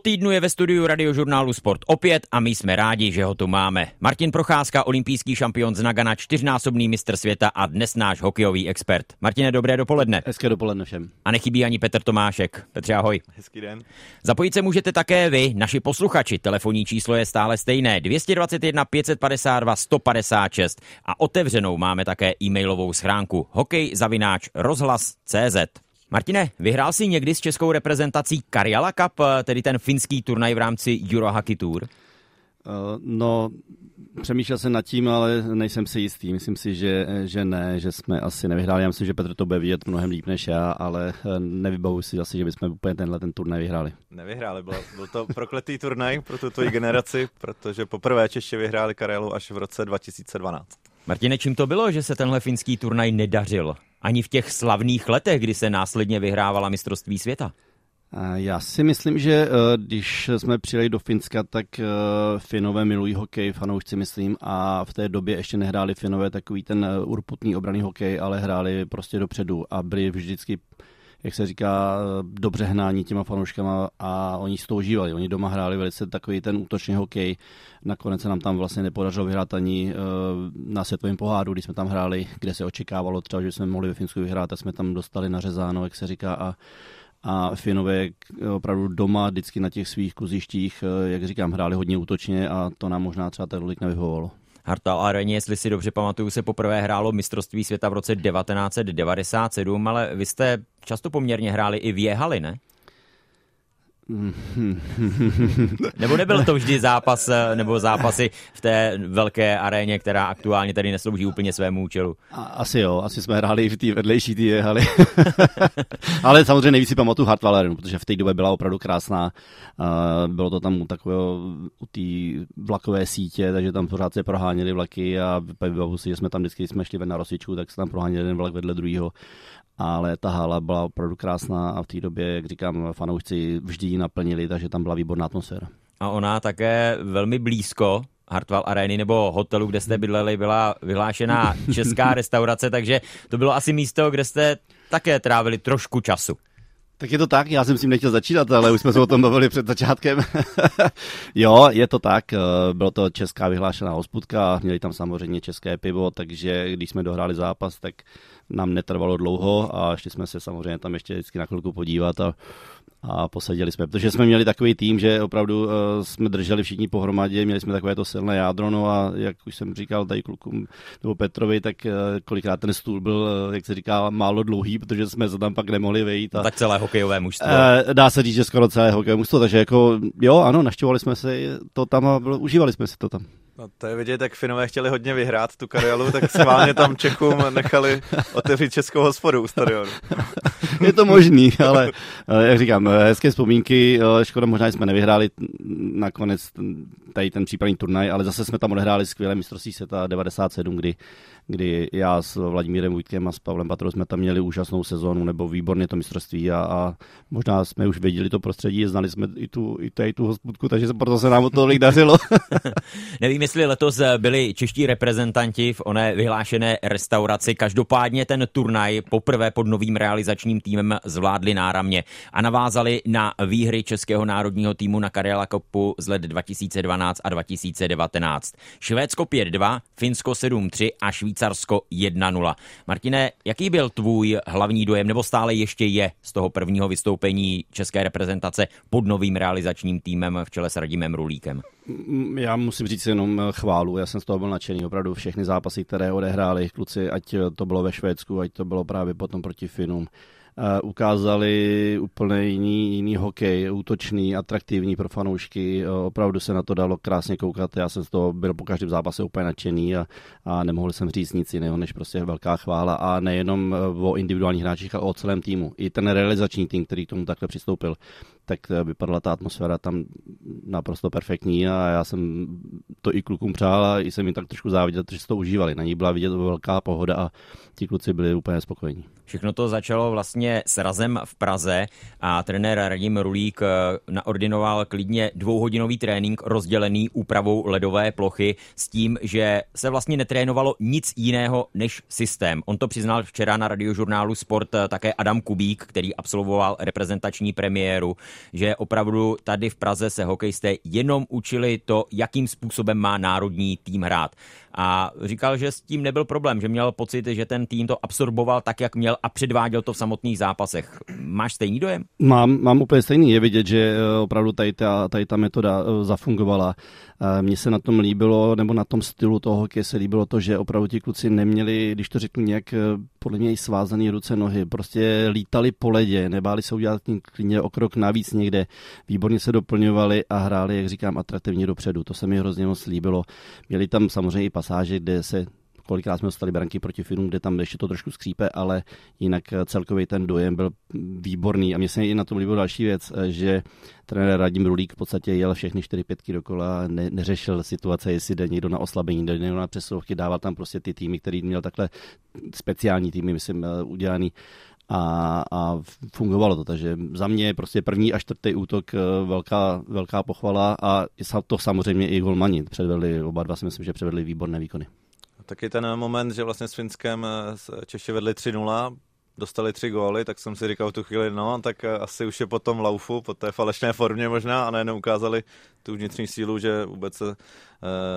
týdnu je ve studiu radiožurnálu Sport opět a my jsme rádi, že ho tu máme. Martin Procházka, olympijský šampion z Nagana, čtyřnásobný mistr světa a dnes náš hokejový expert. Martine, dobré dopoledne. Hezké dopoledne všem. A nechybí ani Petr Tomášek. Petře, ahoj. Hezký den. Zapojit se můžete také vy, naši posluchači. Telefonní číslo je stále stejné 221 552 156 a otevřenou máme také e-mailovou schránku hokejzavináč rozhlas.cz. Martine, vyhrál jsi někdy s českou reprezentací Karjala Cup, eh, tedy ten finský turnaj v rámci Eurohockey Tour? Uh, no, přemýšlel jsem nad tím, ale nejsem si jistý. Myslím si, že, že ne, že jsme asi nevyhráli. Já myslím, že Petr to bude vidět mnohem líp než já, ale eh, nevybavuji si asi, že bychom úplně tenhle ten turnaj vyhráli. Nevyhráli, byl, byl to prokletý turnaj pro tuto generaci, protože poprvé Češi vyhráli Karelu až v roce 2012. Martine, čím to bylo, že se tenhle finský turnaj nedařil? Ani v těch slavných letech, kdy se následně vyhrávala mistrovství světa? Já si myslím, že eh, když jsme přijeli do Finska, tak eh, Finové milují hokej, fanoušci myslím, a v té době ještě nehráli Finové takový ten eh, urputný obraný hokej, ale hráli prostě dopředu a byli vždycky jak se říká, dobře hnání těma fanouškama a oni si to užívali. Oni doma hráli velice takový ten útočný hokej. Nakonec se nám tam vlastně nepodařilo vyhrát ani na světovém poháru, když jsme tam hráli, kde se očekávalo třeba, že jsme mohli ve Finsku vyhrát, tak jsme tam dostali nařezáno, jak se říká, a a Finové opravdu doma vždycky na těch svých kluzištích, eh, jak říkám, hráli hodně útočně a to nám možná třeba tolik nevyhovovalo. Hartal Areně, jestli si dobře pamatuju, se poprvé hrálo mistrovství světa v roce 1997, ale vy jste často poměrně hráli i v Jehali, ne? nebo nebyl to vždy zápas eh, nebo zápasy v té velké aréně, která aktuálně tady neslouží úplně svému účelu? Asi jo, asi jsme hráli v té vedlejší té haly. Ale samozřejmě nejvíc si pamatuju Hartwall Arenu, protože v té době byla opravdu krásná. Bylo to tam u takového, u té vlakové sítě, takže tam pořád se proháněly vlaky a vybavu si, že jsme tam vždycky, když jsme šli ven na Rosičku, tak se tam proháněli jeden vlak vedle druhého ale ta hala byla opravdu krásná a v té době, jak říkám, fanoušci vždy ji naplnili, takže tam byla výborná atmosféra. A ona také velmi blízko Hartwall Areny nebo hotelu, kde jste bydleli, byla vyhlášená česká restaurace, takže to bylo asi místo, kde jste také trávili trošku času. Tak je to tak, já jsem s tím nechtěl začínat, ale už jsme se o tom bavili před začátkem. jo, je to tak, eh, bylo to česká vyhlášená hospodka, měli tam samozřejmě české pivo, takže když jsme dohráli zápas, tak nám netrvalo dlouho a šli jsme se samozřejmě tam ještě vždycky na chvilku podívat a a posadili jsme, protože jsme měli takový tým, že opravdu uh, jsme drželi všichni pohromadě, měli jsme takové to silné jádro, no a jak už jsem říkal tady klukům nebo Petrovi, tak uh, kolikrát ten stůl byl, uh, jak se říká, málo dlouhý, protože jsme se tam pak nemohli vejít. A, tak celé hokejové mužstvo. Uh, dá se říct, že skoro celé hokejové mužstvo, takže jako jo, ano, naštěvovali jsme se to tam a bylo, užívali jsme si to tam. No to je vidět, jak Finové chtěli hodně vyhrát tu kariéru, tak schválně tam Čechům nechali otevřít českou hospodu u stadionu. je to možný, ale jak říkám, hezké vzpomínky, škoda možná jsme nevyhráli nakonec tady ten případný turnaj, ale zase jsme tam odehráli skvělé mistrovství světa 97, kdy kdy já s Vladimírem Vujtkem a s Pavlem Patrou jsme tam měli úžasnou sezónu nebo výborně to mistrovství a, a možná jsme už věděli to prostředí, znali jsme i tu, i tady tu hospodku, takže proto se nám o tolik dařilo. Nevím, jestli letos byli čeští reprezentanti v oné vyhlášené restauraci. Každopádně ten turnaj poprvé pod novým realizačním týmem zvládli náramně a navázali na výhry českého národního týmu na Karela Cupu z let 2012 a 2019. Švédsko 5-2, Finsko 7-3 a Švýcarsko Švýcarsko 1-0. Martine, jaký byl tvůj hlavní dojem, nebo stále ještě je z toho prvního vystoupení české reprezentace pod novým realizačním týmem v čele s Radimem Rulíkem? Já musím říct jenom chválu, já jsem z toho byl nadšený, opravdu všechny zápasy, které odehráli kluci, ať to bylo ve Švédsku, ať to bylo právě potom proti Finům, ukázali úplně jiný, jiný hokej, útočný, atraktivní pro fanoušky. Opravdu se na to dalo krásně koukat. Já jsem z toho byl po každém zápase úplně nadšený a, a nemohl jsem říct nic jiného, než prostě velká chvála. A nejenom o individuálních hráčích, ale o celém týmu. I ten realizační tým, který k tomu takhle přistoupil, tak vypadala ta atmosféra tam naprosto perfektní a já jsem to i klukům přál a jsem jim tak trošku záviděl, že si to užívali. Na ní byla vidět velká pohoda a ti kluci byli úplně spokojení. Všechno to začalo vlastně s razem v Praze a trenér Radim Rulík eh, naordinoval klidně dvouhodinový trénink rozdělený úpravou ledové plochy s tím, že se vlastně netrénovalo nic jiného než systém. On to přiznal včera na radiožurnálu Sport eh, také Adam Kubík, který absolvoval reprezentační premiéru. Že opravdu tady v Praze se hokejisté jenom učili to, jakým způsobem má národní tým hrát. A říkal, že s tím nebyl problém, že měl pocit, že ten tým to absorboval tak, jak měl a předváděl to v samotných zápasech. Máš stejný dojem? Mám, mám úplně stejný. Je vidět, že eh, opravdu tady ta, tady ta metoda eh, zafungovala. Eh, mně se na tom líbilo, nebo na tom stylu toho hokeje se líbilo to, že opravdu ti kluci neměli, když to řeknu nějak, podle mě i svázaný ruce, nohy. Prostě lítali po ledě, nebáli se udělat klidně o krok navíc někde. Výborně se doplňovali a hráli, jak říkám, atraktivně dopředu. To se mi hrozně moc líbilo. Měli tam samozřejmě i pasáže, kde se kolikrát jsme dostali branky proti Finům, kde tam ještě to trošku skřípe, ale jinak celkově ten dojem byl výborný. A mně se i na tom líbila další věc, že trenér Radim Rulík v podstatě jel všechny 4-5 dokola, ne, neřešil situace, jestli jde někdo na oslabení, jde někdo na přesilovky, dával tam prostě ty týmy, který měl takhle speciální týmy, myslím, udělaný a, a fungovalo to. Takže za mě prostě první a čtvrtý útok eh, velká, velká pochvala a to samozřejmě i golmani předvedli, oba dva si myslím, že předvedli výborné výkony. Taky ten moment, že vlastně s Finskem eh, Češi vedli 3-0, dostali tři góly, tak jsem si říkal v tu chvíli, no, tak eh, asi už je po tom laufu, po té falešné formě možná a najednou ukázali tu vnitřní sílu, že vůbec se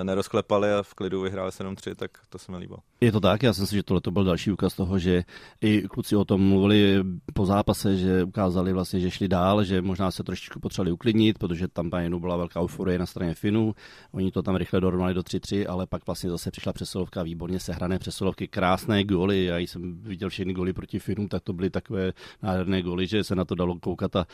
nerozklepali a v klidu vyhráli 7-3, tak to se mi líbilo. Je to tak, já si myslím, že tohle to byl další úkaz toho, že i kluci o tom mluvili po zápase, že ukázali vlastně, že šli dál, že možná se trošičku potřebovali uklidnit, protože tam jenom byla velká euforie na straně Finů. Oni to tam rychle dorovnali do 3-3, ale pak vlastně zase přišla přesilovka, výborně sehrané přesilovky, krásné góly. Já jsem viděl všechny góly proti Finům, tak to byly takové nádherné góly, že se na to dalo koukat a,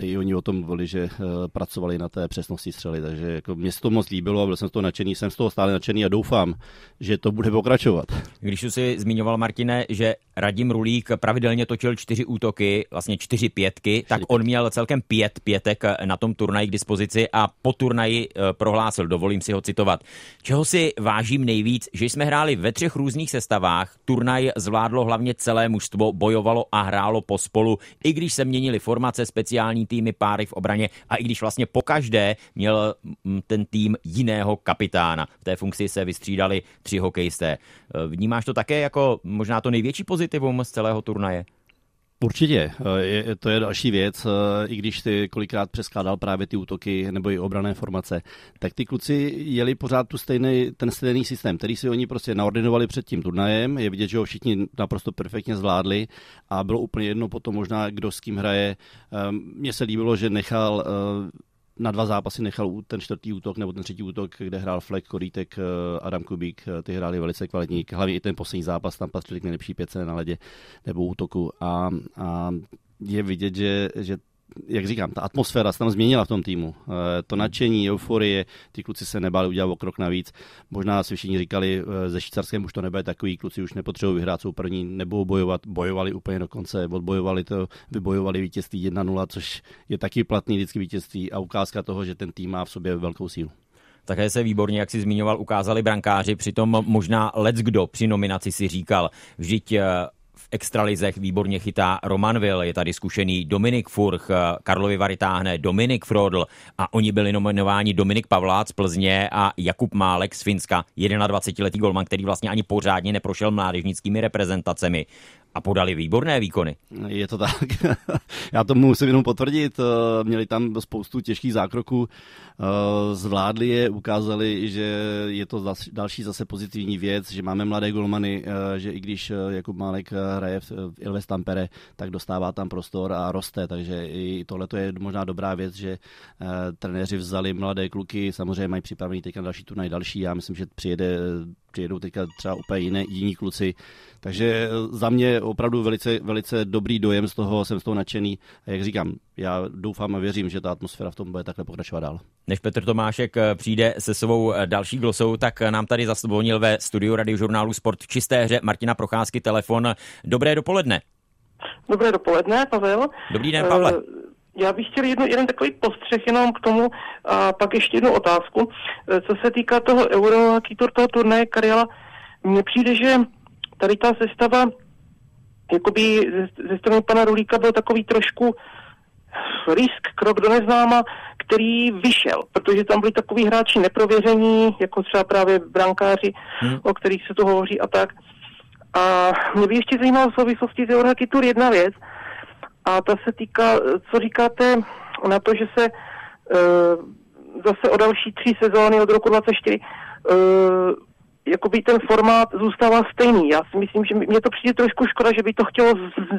i oni o tom mluvili, že uh, pracovali na té přesnosti střely. Takže jako mě se to moc líbilo a byl jsem toho nadšený, jsem z toho stále nadšený a doufám, že to bude pokračovat. Když jsi zmiňoval, Martine, že Radim Rulík pravidelně točil čtyři útoky, vlastně čtyři pětky, tak on měl celkem pět pětek na tom turnaji k dispozici a po turnaji eh, prohlásil, dovolím si ho citovat. Čeho si vážím nejvíc, že jsme hráli ve třech různých sestavách, turnaj zvládlo hlavně celé mužstvo, bojovalo a hrálo pospolu, i když se měnili formace, speciální týmy, páry v obraně a i když vlastně po každé měl mm, ten tým jiného kapitána. V té funkci se vystřídali tři hokejisté. Eh, vnímáš to také jako možná to největší pozitivum z celého turnaje? Určitě, eh, je, to je další věc, eh, i když ty kolikrát přeskládal právě ty útoky nebo i obrané formace, tak ty kluci jeli pořád tu stejný, ten stejný systém, který si oni prostě naordinovali před tím turnajem, je vidět, že ho všichni naprosto perfektně zvládli a bylo úplně jedno potom možná, kdo s kým hraje. Mně se líbilo, že nechal na dva zápasy nechal ten čtvrtý útok nebo ten třetí útok, kde hrál Fleck, Korítek, eh, Adam Kubík, eh, ty hráli velice kvalitní. Hlavně i ten poslední zápas tam patřili k nejlepší pěce na ledě nebo útoku. A, a je vidět, že, že jak říkám, ta atmosféra se tam změnila v tom týmu. Eh, to nadšení, euforie, ty kluci se nebáli udělat o krok navíc. Možná si všichni říkali, eh, ze Švýcarskem už to nebude takový, kluci už nepotřebují vyhrát, jsou první, nebudou bojovat, bojovali úplně do konce, odbojovali to, vybojovali vítězství 1-0, což je taky platný vždycky vítězství a ukázka toho, že ten tým má v sobě velkou sílu. Také se výborně, jak si zmiňoval, ukázali brankáři, přitom možná let's kdo při nominaci si říkal, vždyť eh, extralizech výborně chytá Roman Will, je tady zkušený Dominik Furch, Karlovi Vary táhne Dominik Frodl a oni byli nominováni Dominik Pavlác z Plzně a Jakub Málek z Finska, 21-letý golman, který vlastně ani pořádně neprošel mládežnickými reprezentacemi a podali výborné výkony. Je to tak. Já to musím jenom potvrdit. Eh, měli tam spoustu těžkých zákroků, eh, zvládli je, ukázali, že je to další zase pozitivní věc, že máme mladé golmany, eh, že i když Jakub Málek hraje v Ilves Tampere, tak dostává tam prostor a roste, takže i tohle je možná dobrá věc, že trenéři vzali mladé kluky, samozřejmě mají připravený teďka další turnaj další, já myslím, že přijede přijedou teďka třeba úplně jiné, jiní kluci. Takže za mě opravdu velice, velice dobrý dojem z toho, jsem z toho nadšený. A jak říkám, já doufám a věřím, že ta atmosféra v tom bude takhle pokračovat dál. Než Petr Tomášek eh, přijde se svou eh, další glosou, tak nám tady zasvonil ve studiu radiožurnálu Sport v čisté hře Martina Procházky telefon. Dobré dopoledne. Dobré dopoledne, Pavel. Dobrý den, Pavle. Uh, já bych chtěl jedno, jeden takový postřeh jenom k tomu a pak ještě jednu otázku. E, co se týká toho Euro Tour, toho turnaje Kariela, mně přijde, že tady ta sestava jakoby ze, ze strany pana Rulíka byl takový trošku risk, krok do neznáma, který vyšel, protože tam byli takový hráči neprověření, jako třeba právě brankáři, hmm. o kterých se to hovoří a tak. A mě by ještě zajímalo v souvislosti s Eurohockey Tour jedna věc, a ta se týká, co říkáte na to, že se zase o další tři sezóny od roku 24 jakoby ten formát zůstává stejný. Já si myslím, že mě to přijde trošku škoda, že by to chtělo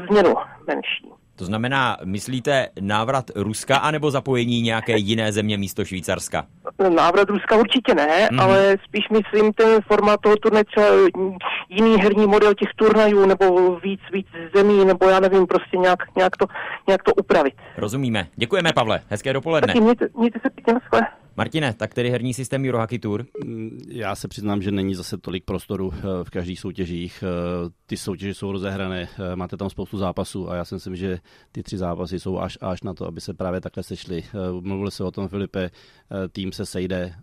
změnu menší. To znamená, myslíte návrat Ruska anebo zapojení nějaké jiné země místo Švýcarska? Návrat Ruska určitě ne, mm. ale spíš myslím ten formát toho turné třeba jiný herní model těch turnajů nebo víc, víc zemí, nebo já nevím, prostě nějak, nějak, to, nějak to upravit. Rozumíme. Děkujeme, Pavle. Hezké dopoledne. Taky mějte, mějte se pěkně, Martine, tak tedy herní systém Eurohockey Tour? Mm, já se přiznám, že není zase tolik prostoru eh, v každých soutěžích. Eh, ty soutěže jsou rozehrané, eh, máte tam spoustu zápasů a já si myslím, že ty tři zápasy jsou až, až na to, aby se právě takhle sešli. Mluvili se o tom, Filipe, tým se sejde,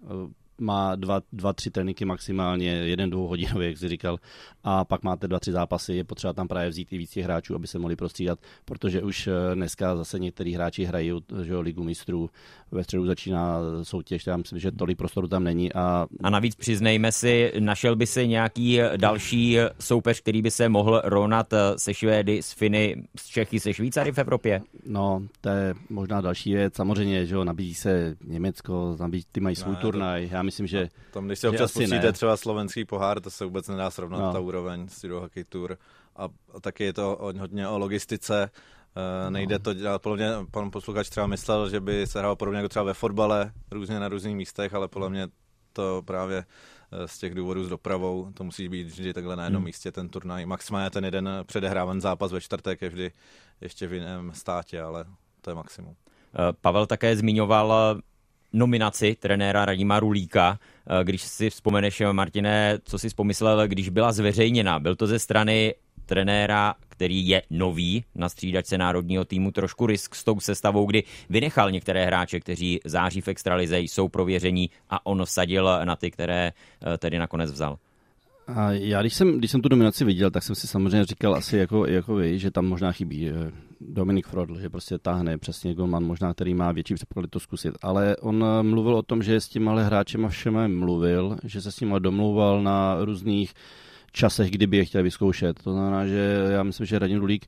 má dva, dva, tři tréninky maximálně, jeden dvouhodinový, jak jsi říkal, a pak máte dva, tři zápasy, je potřeba tam právě vzít i víc těch hráčů, aby se mohli prostřídat, protože už dneska zase některý hráči hrají že jo, ligu mistrů, ve středu začíná soutěž, já myslím, že tolik prostoru tam není. A... a navíc přiznejme si, našel by se nějaký další soupeř, který by se mohl rovnat eh, se Švédy, s Finy, s Čechy, se Švýcary v Evropě? No, to je možná další věc. Samozřejmě, že jo, nabízí se Německo, nabízí, ty mají svůj no, turnaj. Já myslím, že. Tam, když se občas pustíte třeba slovenský pohár, to se vůbec nedá srovnat no. ta úroveň s Hockey Tour. A, a taky je to hodně o logistice. Uh, nejde to dělat, podle mě pan posluchač třeba myslel, že by se hrál podobně jako třeba ve fotbale, různě na různých místech, ale podle mě to právě eh, z těch důvodů s dopravou, to musí být vždy takhle na jednom hmm. místě ten turnaj. Maximálně ten jeden předehrávan zápas ve čtvrtek je vždy ještě v jiném státě, ale to je maximum. Eh, Pavel také zmiňoval nominaci trenéra Radima Rulíka. Eh, když si vzpomeneš, Martine, co jsi pomyslel, když byla zveřejněna, byl to ze strany trenéra, který je nový na střídačce národního týmu, trošku risk s tou sestavou, kdy vynechal některé hráče, kteří září v extralize, jsou prověření a on vsadil na ty, které eh, tedy nakonec vzal. A já, když jsem, když jsem tu dominaci viděl, tak jsem si samozřejmě říkal asi jako, jako vy, že tam možná chybí eh, Dominik Frodl, že prostě táhne přesně golman, možná který má větší předpoklady to zkusit. Ale on eh, mluvil o tom, že s těma hráčema všema mluvil, že se s nimi domlouval na různých časech, kdyby je chtěl vyzkoušet. To znamená, že já myslím, že Radim Rulík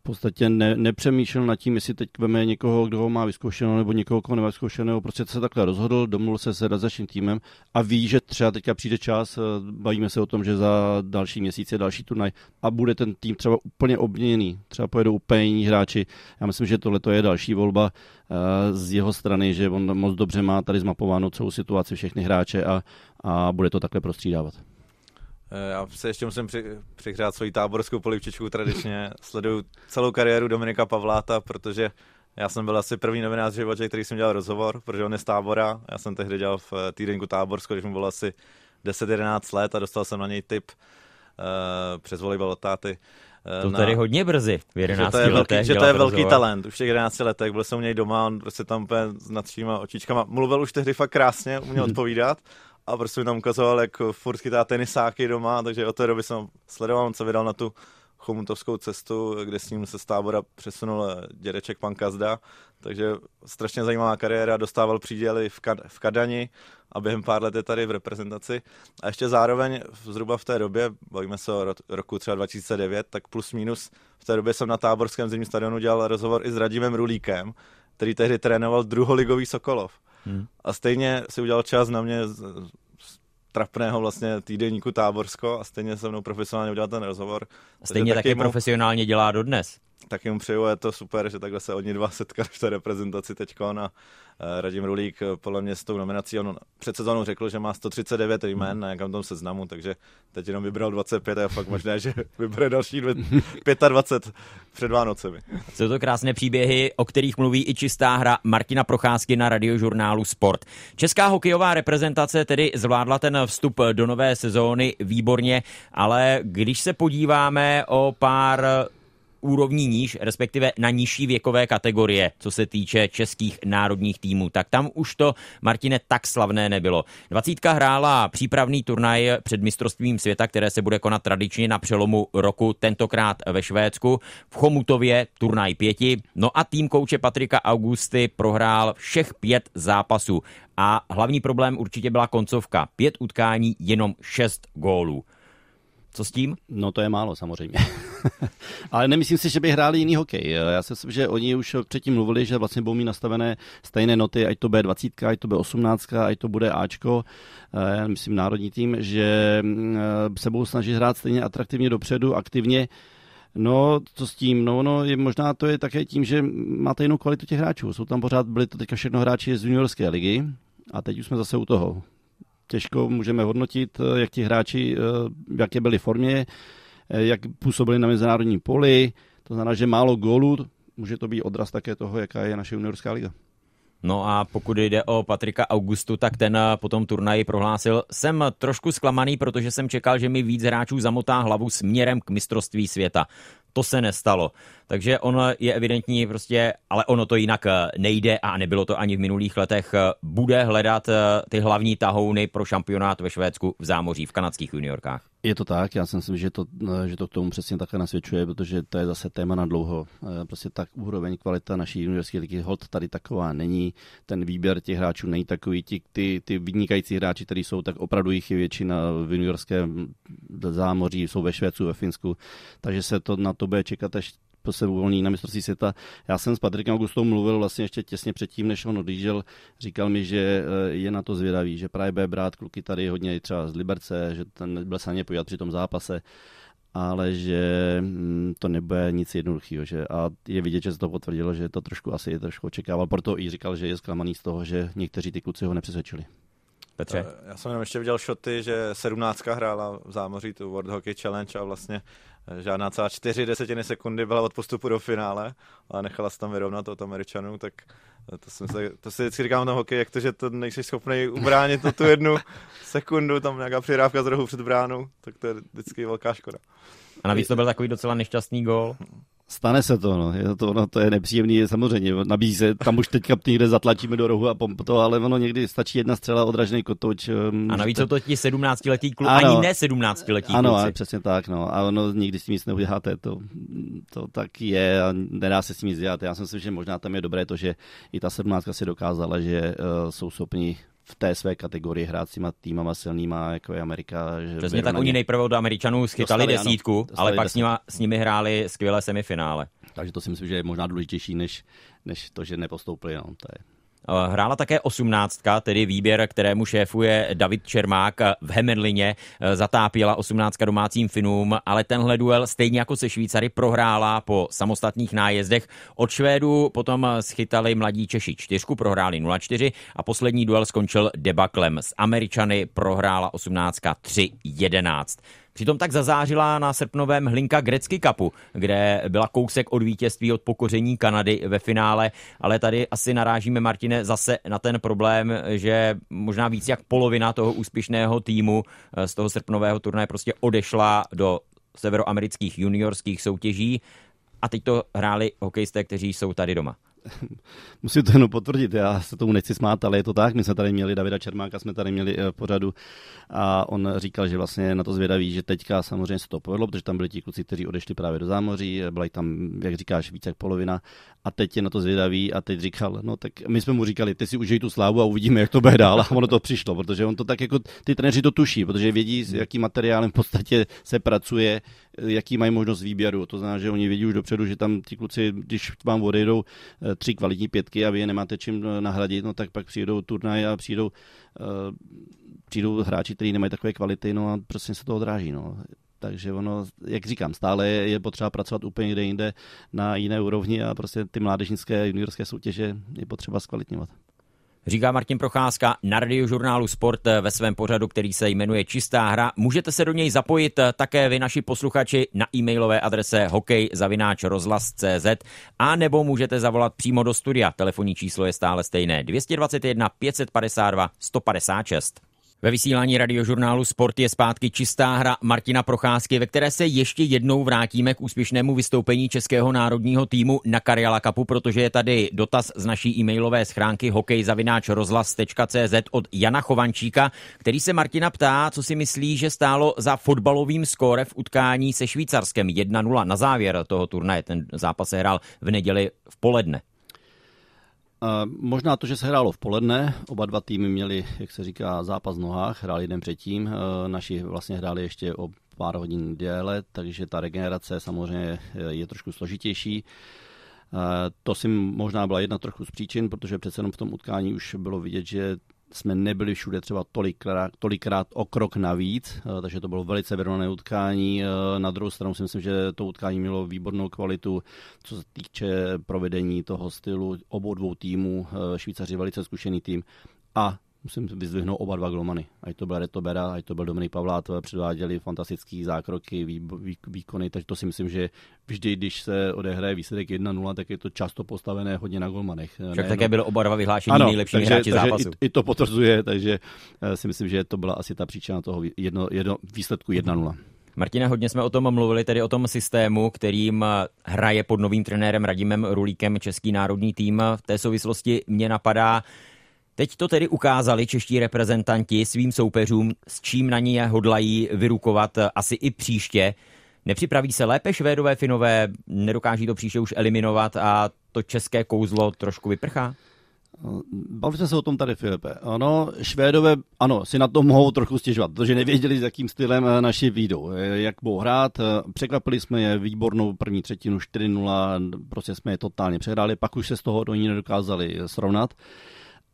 v podstatě ne, nepřemýšlel nad tím, jestli teď veme někoho, kdo ho má vyzkoušeného, nebo někoho, koho nemá vyzkoušeného. Prostě se takhle rozhodl, domluvil se s realizačním týmem a ví, že třeba teďka přijde čas, eh, bavíme se o tom, že za další měsíc je další turnaj a bude ten tým třeba úplně obměněný. Třeba pojedou úplně jiní hráči. Já myslím, že tohle je další volba eh, z jeho strany, že on moc dobře má tady zmapováno celou situaci, všechny hráče a, a bude to takhle prostřídávat. Eh, já se ještě musím při, přihrát svoji táborskou polivčičku tradičně. Sleduju celou kariéru Dominika Pavláta, protože já jsem byl asi první novinář v životě, který jsem dělal rozhovor, protože on je z tábora. Já jsem tehdy dělal v eh, týdenku Táborsko, když mu bylo asi 10-11 let a dostal jsem na něj tip uh, přes volejbal táty. To na, tady hodně brzy, v 11 že to je velký. Že to je velký rozhovor. talent, už v těch 11 letech, byl jsem u něj doma, on prostě tam úplně s nadšíma očičkama, mluvil už tehdy fakt krásně, uměl odpovídat a prostě mi tam ukazoval, jak furt chytá tenisáky doma, takže od té doby jsem sledoval, co vydal na tu chomutovskou cestu, kde s ním se z tábora přesunul dědeček pan Kazda, takže strašně zajímavá kariéra, dostával příděly v, Kad- v Kadani a během pár let je tady v reprezentaci. A ještě zároveň zhruba v té době, bavíme se o roku třeba 2009, tak plus minus v té době jsem na táborském zimním stadionu dělal rozhovor i s Radimem Rulíkem, který tehdy trénoval druholigový Sokolov. Hmm. A stejně si udělal čas na mě trapného vlastně týdenníku Táborsko a stejně se mnou profesionálně udělal ten rozhovor. Stejně taky, taky mu, profesionálně dělá dodnes. Tak mu přeju, je to super, že takhle se oni dva setkali v té reprezentaci teďko a Radim Rulík eh, podle mě s tou nominací, on před sezónou řekl, že má 139 jmén na jakém tom seznamu, takže teď jenom vybral 25 a fakt možné, že vybere další 25 před Vánocemi. Jsou to krásné příběhy, o kterých mluví i čistá hra Martina Procházky na radiožurnálu Sport. Česká hokejová reprezentace tedy zvládla ten vstup do nové sezóny výborně, ale když se podíváme o pár úrovní níž, respektive na nižší věkové kategorie, co se týče českých národních týmů. Tak tam už to, Martine, tak slavné nebylo. Dvacítka hrála přípravný turnaj před mistrovstvím světa, které se bude konat tradičně na přelomu roku, tentokrát ve Švédsku. V Chomutově turnaj pěti. No a tým kouče Patrika Augusty prohrál všech pět zápasů. A hlavní problém určitě byla koncovka. Pět utkání, jenom šest gólů. Co s tím? No to je málo samozřejmě. Ale nemyslím si, že by hráli jiný hokej. Já si myslím, že oni už předtím mluvili, že vlastně budou mít nastavené stejné noty, ať to bude 20, ať to bude 18, ať to bude Ačko, já myslím národní tým, že se budou snažit hrát stejně atraktivně dopředu, aktivně. No, co s tím? No, no, je, možná to je také tím, že máte jinou kvalitu těch hráčů. Jsou tam pořád, byli to teďka všechno hráči z juniorské ligy a teď už jsme zase u toho. Těžko můžeme hodnotit, jak ti hráči, eh, jaké byli formě, eh, jak působili na mezinárodním poli. To znamená, že málo gólů, může to být odraz také toho, jaká je naše juniorská liga. No a pokud jde o Patrika Augustu, tak ten po tom turnaji prohlásil, jsem trošku zklamaný, protože jsem čekal, že mi víc hráčů zamotá hlavu směrem k mistrovství světa. To se nestalo. Takže ono je evidentní prostě, ale ono to jinak eh, nejde a nebylo to ani v minulých letech, eh, bude hledat eh, ty hlavní tahouny pro šampionát ve Švédsku v zámoří, v kanadských juniorkách. Je to tak, já si myslím, že to, že to k tomu přesně takhle nasvědčuje, protože to je zase téma na dlouho. Prostě tak úroveň kvalita naší juniorské ligy hold tady taková není. Ten výběr těch hráčů není takový. Ti, ty, ty vynikající hráči, kteří jsou, tak opravdu jich je většina v juniorském zámoří, jsou ve Švédsku, ve Finsku. Takže se to na to bude čekat až se uvolní na mistrovství světa. Já jsem s Patrikem Augustou mluvil vlastně ještě těsně předtím, než on odjížděl. Říkal mi, že eh, je na to zvědavý, že právě bude brát kluky tady hodně třeba z Liberce, že ten byl se na ně podívat při tom zápase ale že mm, to nebude nic jednoduchého. Že, a je vidět, že se to potvrdilo, že to trošku asi je trošku očekával. Proto i říkal, že je zklamaný z toho, že někteří ty kluci ho nepřesvědčili. Petře? Eh, já jsem jenom ještě viděl šoty, že 17 hrála v zámoří tu World Hockey Challenge a vlastně žádná celá čtyři desetiny sekundy byla od postupu do finále, ale nechala se tam vyrovnat od Američanů, tak to, jsem se, to si vždycky říkám na hokej, jak to, že to nejsi schopný ubránit to tu jednu sekundu, tam nějaká přirávka z rohu před bránou, tak to je vždycky velká škoda. A navíc to byl takový docela nešťastný gol. Stane se to, no. Je to, no, to je nepříjemný, samozřejmě. Nabízí se, tam už teďka někde zatlačíme do rohu a to, ale ono někdy stačí jedna střela, odražený kotouč. Um, a navíc to ti 17-letí kluci, ani ne 17-letí Ano, kluci. přesně tak, no. A ono nikdy s tím nic neuděláte, to, to tak je a nedá se s tím nic dělat. Já si myslím, že možná tam je dobré to, že i ta 17 si dokázala, že uh, jsou schopni v té své kategorii hrát s těma týmama silnýma, jako je Amerika. Že Přesně tak, oni nejprve od Američanů schytali dostali, desítku, ano, dostali ale pak s, nima, s nimi hráli skvělé semifinále. Takže to si myslím, že je možná důležitější, než, než to, že nepostoupili. No, to je. Eh, hrála také osmnáctka, tedy výběr, kterému šéfuje David Čermák v Hemenlině. Eh, zatápěla osmnáctka domácím Finům, ale tenhle duel stejně jako se Švýcary prohrála po samostatných nájezdech. Od Švédu potom schytali mladí Češi čtyřku, prohráli 0-4 a poslední duel skončil debaklem. S Američany prohrála osmnáctka 3-11. Přitom tak zazářila na srpnovém Hlinka Grecky Cupu, kde byla kousek od vítězství od pokoření Kanady ve finále, ale tady asi narážíme, Martine, zase na ten problém, že možná víc jak polovina toho úspěšného týmu eh, z toho srpnového turnaje prostě odešla do severoamerických juniorských soutěží a teď to hráli hokejisté, kteří jsou tady doma. Musím to jenom potvrdit, já se tomu nechci smát, ale je to tak. My jsme tady měli Davida Čermáka, jsme tady měli eh, pořadu a on říkal, že vlastně na to zvědaví, že teďka samozřejmě se to povedlo, protože tam byli ti kluci, kteří odešli právě do zámoří, byla tam, jak říkáš, více jak polovina a teď je na to zvědavý a teď říkal, no tak my jsme mu říkali, ty si užij tu slávu a uvidíme, jak to bude dál a ono to přišlo, protože on to tak jako, ty trenéři to tuší, protože vědí, s jakým materiálem v podstatě se pracuje, jaký mají možnost výběru. To znamená, že oni vědí už dopředu, že tam ti kluci, když vám odejdou eh, tři kvalitní pětky a vy je nemáte čím eh, nahradit, no tak pak přijdou turnaj a přijdou, přijdou hráči, kteří nemají takové kvality, no a prostě se to odráží. No. Takže ono, jak říkám, stále je potřeba pracovat úplně kde jinde na jiné úrovni a prostě ty mládežnické juniorské soutěže je potřeba zkvalitňovat. Říká Martin Procházka na radiožurnálu Sport ve svém pořadu, který se jmenuje Čistá hra. Můžete se do něj zapojit také vy, naši posluchači, na e-mailové adrese hokejzavináčrozhlas.cz a nebo můžete zavolat přímo do studia. Telefonní číslo je stále stejné 221 552 156. Ve vysílání radiožurnálu Sport je zpátky čistá hra Martina Procházky, ve které se ještě jednou vrátíme k úspěšnému vystoupení českého národního týmu na Karjala Cupu, protože je tady dotaz z naší e-mailové schránky hokejzavináčrozhlas.cz od Jana Chovančíka, který se Martina ptá, co si myslí, že stálo za fotbalovým skóre v utkání se Švýcarskem 1-0 na závěr toho turnaje. Ten zápas se hrál v neděli v poledne. Možná to, že se hrálo v poledne, oba dva týmy měli, jak se říká, zápas v nohách, hráli den předtím, naši vlastně hráli ještě o pár hodin déle, takže ta regenerace samozřejmě je trošku složitější. To si možná byla jedna trochu z příčin, protože přece jenom v tom utkání už bylo vidět, že jsme nebyli všude třeba tolikrát, tolikrát o krok navíc, eh, takže to bylo velice vyrovnané utkání. Eh, na druhou stranu si myslím, že to utkání mělo výbornou kvalitu, co se týče provedení toho stylu obou dvou týmů. Eh, Švýcaři velice zkušený tým a musím vyzvihnout oba dva glomany. Ať to byl Reto Bera, ať to byl Dominik Pavlát, předváděli fantastické zákroky, vý, vý, výkony, takže to si myslím, že vždy, když se odehraje výsledek 1-0, tak je to často postavené hodně na golmanech. Však také bylo oba dva vyhlášení ano, nejlepšími takže, hráči takže zápasu. I, I, to potvrzuje, takže eh, si myslím, že to byla asi ta příčina toho jedno, jedno, výsledku 1-0. Martina, hodně jsme o tom mluvili, tedy o tom systému, kterým hraje pod novým trenérem Radimem Rulíkem český národní tým. V té souvislosti mě napadá, Teď to tedy ukázali čeští reprezentanti svým soupeřům, s čím na ně hodlají vyrukovat asi i příště. Nepřipraví se lépe Švédové, Finové, nedokáží to příště už eliminovat a to české kouzlo trošku vyprchá? Bavili se o tom tady, Filipe. Ano, Švédové, ano, si na to mohou trochu stěžovat, protože nevěděli, s jakým stylem eh, naši výjdou, eh, jak budou hrát. Eh, překvapili jsme je výbornou první třetinu 4-0, prostě jsme je totálně přehráli, pak už se z toho do ní nedokázali srovnat.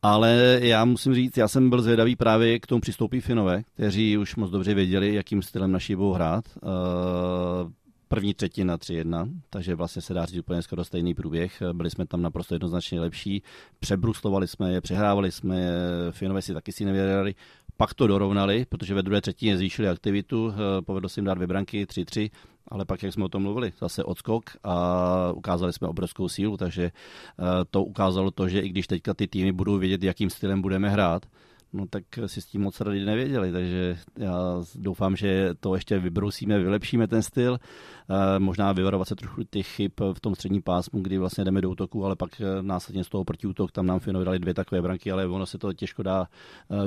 Ale já musím říct, já jsem byl zvědavý právě k tomu přistoupí Finové, kteří už moc dobře věděli, jakým stylem naši budou hrát. Eh, první třetina 3-1, takže vlastně se dá říct úplně skoro stejný průběh. Byli jsme tam naprosto jednoznačně lepší, přebruslovali jsme je, přehrávali jsme je, Finové si taky si nevěděli, pak to dorovnali, protože ve druhé třetině zvýšili aktivitu, eh, povedlo se jim dát dvě branky, 3-3, ale pak, jak jsme o tom mluvili, zase odskok a ukázali jsme obrovskou sílu, takže eh, to ukázalo to, že i když teďka ty týmy budou vědět, jakým stylem budeme hrát, no tak si s tím moc rady nevěděli, takže já doufám, že to ještě vybrousíme, vylepšíme ten styl, eh, možná vyvarovat se trochu těch chyb v tom středním pásmu, kdy vlastně jdeme do útoku, ale pak eh, následně z toho protiútok, tam nám Finové dali dvě takové branky, ale ono se to těžko dá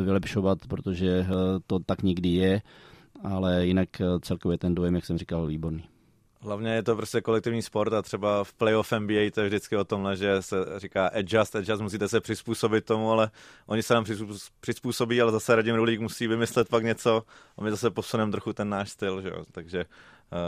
vylepšovat, protože to tak nikdy je ale jinak eh, celkově ten dojem, jak jsem říkal, výborný. Hlavně je to prostě kolektivní sport a třeba v playoff NBA to je vždycky o tomhle, že se říká adjust, adjust, musíte se přizpůsobit tomu, ale oni se nám přizpůsobí, ale zase Radim Rulík musí vymyslet pak něco a my zase posuneme trochu ten náš styl, že jo? takže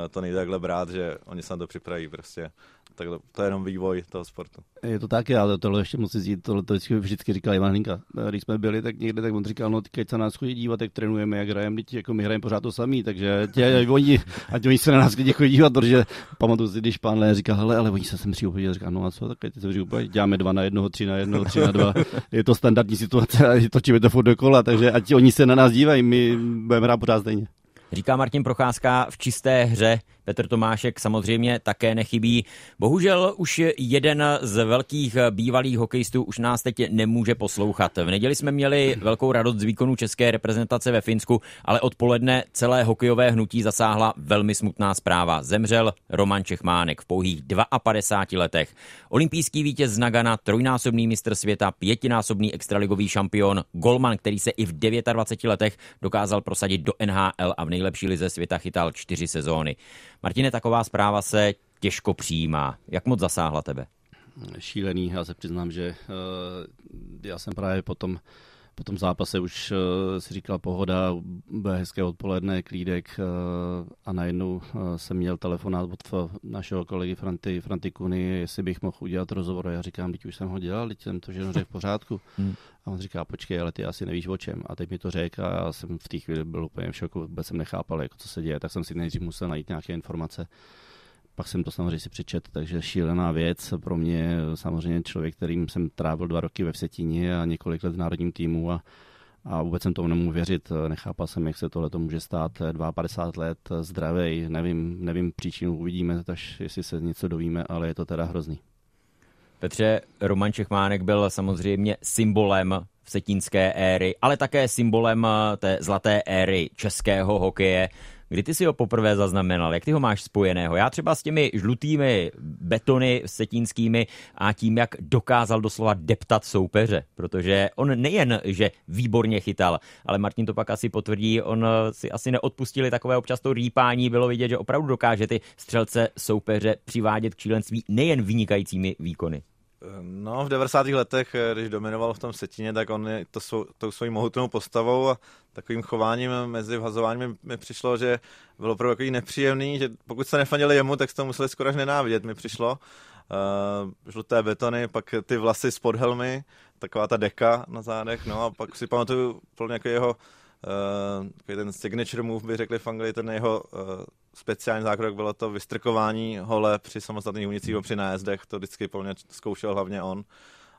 to nejde takhle brát, že oni se na to připraví prostě tak to, to je jenom vývoj toho sportu. Je to tak, já tohle ještě musím říct, tohle to vždycky, vždycky říkal Ivan Hlinka. Když jsme byli tak někde, tak on říkal, no teď se nás chodí dívat, jak trénujeme, jak hrajeme, teď jako my hrajeme pořád to samý, takže tě, oni, ať oni se na nás chodí dívat, protože pamatuju si, když pán Lé říkal, hele, ale oni se sem podívat, říkal, no a co, tak teď se přijou děláme dva na jednoho, tři na jednoho, tři na dva. Je to standardní situace točíme to furt dokola, takže ať oni se na nás dívají, my budeme hrát pořád stejně. Říká Martin Procházka v čisté hře Petr Tomášek samozřejmě také nechybí. Bohužel už jeden z velkých bývalých hokejistů už nás teď nemůže poslouchat. V neděli jsme měli velkou radost z výkonu české reprezentace ve Finsku, ale odpoledne celé hokejové hnutí zasáhla velmi smutná zpráva. Zemřel Roman Čechmánek v pouhých 52 letech. Olympijský vítěz z Nagana, trojnásobný mistr světa, pětinásobný extraligový šampion, golman, který se i v 29 letech dokázal prosadit do NHL a v nejlepší lize světa chytal čtyři sezóny. Martine, taková zpráva se těžko přijímá. Jak moc zasáhla tebe? Šílený, já se přiznám, že uh, já jsem právě potom po tom zápase už uh, si říkal pohoda, bude hezké odpoledne, klídek uh, a najednou uh, jsem měl telefonát od našeho kolegy Franty, Franty Kuny, jestli bych mohl udělat rozhovor. A já říkám, teď už jsem ho dělal, teď jsem to všechno řekl v pořádku. Hmm. A on říká, počkej, ale ty asi nevíš o čem. A teď mi to řekl a já jsem v té chvíli byl úplně v šoku, vůbec jsem nechápal, jako co se děje, tak jsem si nejdřív musel najít nějaké informace. Pak jsem to samozřejmě si přečet, takže šílená věc. Pro mě samozřejmě člověk, kterým jsem trávil dva roky ve Vsetíně a několik let v národním týmu a, a vůbec jsem tomu nemohu věřit. Nechápal jsem, jak se tohle to může stát. 52 let, zdravý, nevím, nevím příčinu, uvidíme, až jestli se něco dovíme, ale je to teda hrozný. Petře, Roman Čechmánek byl samozřejmě symbolem vsetínské éry, ale také symbolem té zlaté éry českého hokeje. Kdy ty si ho poprvé zaznamenal? Jak ty ho máš spojeného? Já třeba s těmi žlutými betony setínskými a tím, jak dokázal doslova deptat soupeře, protože on nejen, že výborně chytal, ale Martin to pak asi potvrdí, on si asi neodpustili takové občas to rýpání, bylo vidět, že opravdu dokáže ty střelce soupeře přivádět k čílenství nejen vynikajícími výkony. No, v 90. letech, když dominoval v tom setině, tak on je to svou, tou svojí mohutnou postavou a takovým chováním mezi vhazováním mi přišlo, že bylo opravdu takový nepříjemný, že pokud se nefandili jemu, tak to museli skoro až nenávidět, mi přišlo. Uh, žluté betony, pak ty vlasy spod helmy, taková ta deka na zádech, no a pak si pamatuju plně jako jeho uh, ten signature move, by řekli v Anglii, ten jeho uh, speciální zákrok bylo to vystrkování hole při samostatných unicích nebo při nájezdech, to vždycky plně zkoušel hlavně on,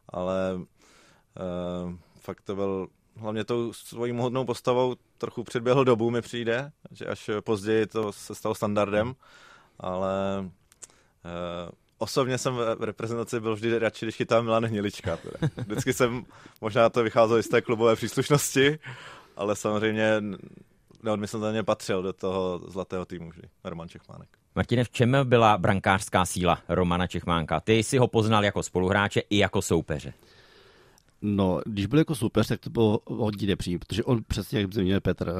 ale uh, fakt to byl hlavně tou svojí mohutnou postavou trochu předběhl dobu, mi přijde, že až později to se stalo standardem, ale uh, osobně jsem v reprezentaci byl vždy radši, když chytám Milan Hnilička. Teda. Vždycky jsem, možná to vycházelo z té klubové příslušnosti, ale samozřejmě neodmyslitelně patřil do toho zlatého týmu vždy, Roman Čechmánek. Martine, v čem byla brankářská síla Romana Čechmánka? Ty jsi ho poznal jako spoluhráče i jako soupeře. No, když byl jako super, tak to bylo hodně nepříjemné, protože on přesně, jak zmínil Petr,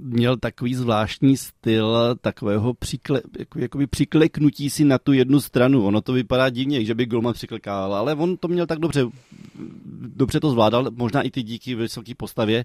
měl takový zvláštní styl takového přikle, jako, jakoby přikleknutí si na tu jednu stranu. Ono to vypadá divně, že by Golman přiklekával, ale on to měl tak dobře, dobře to zvládal, možná i ty díky vysoké postavě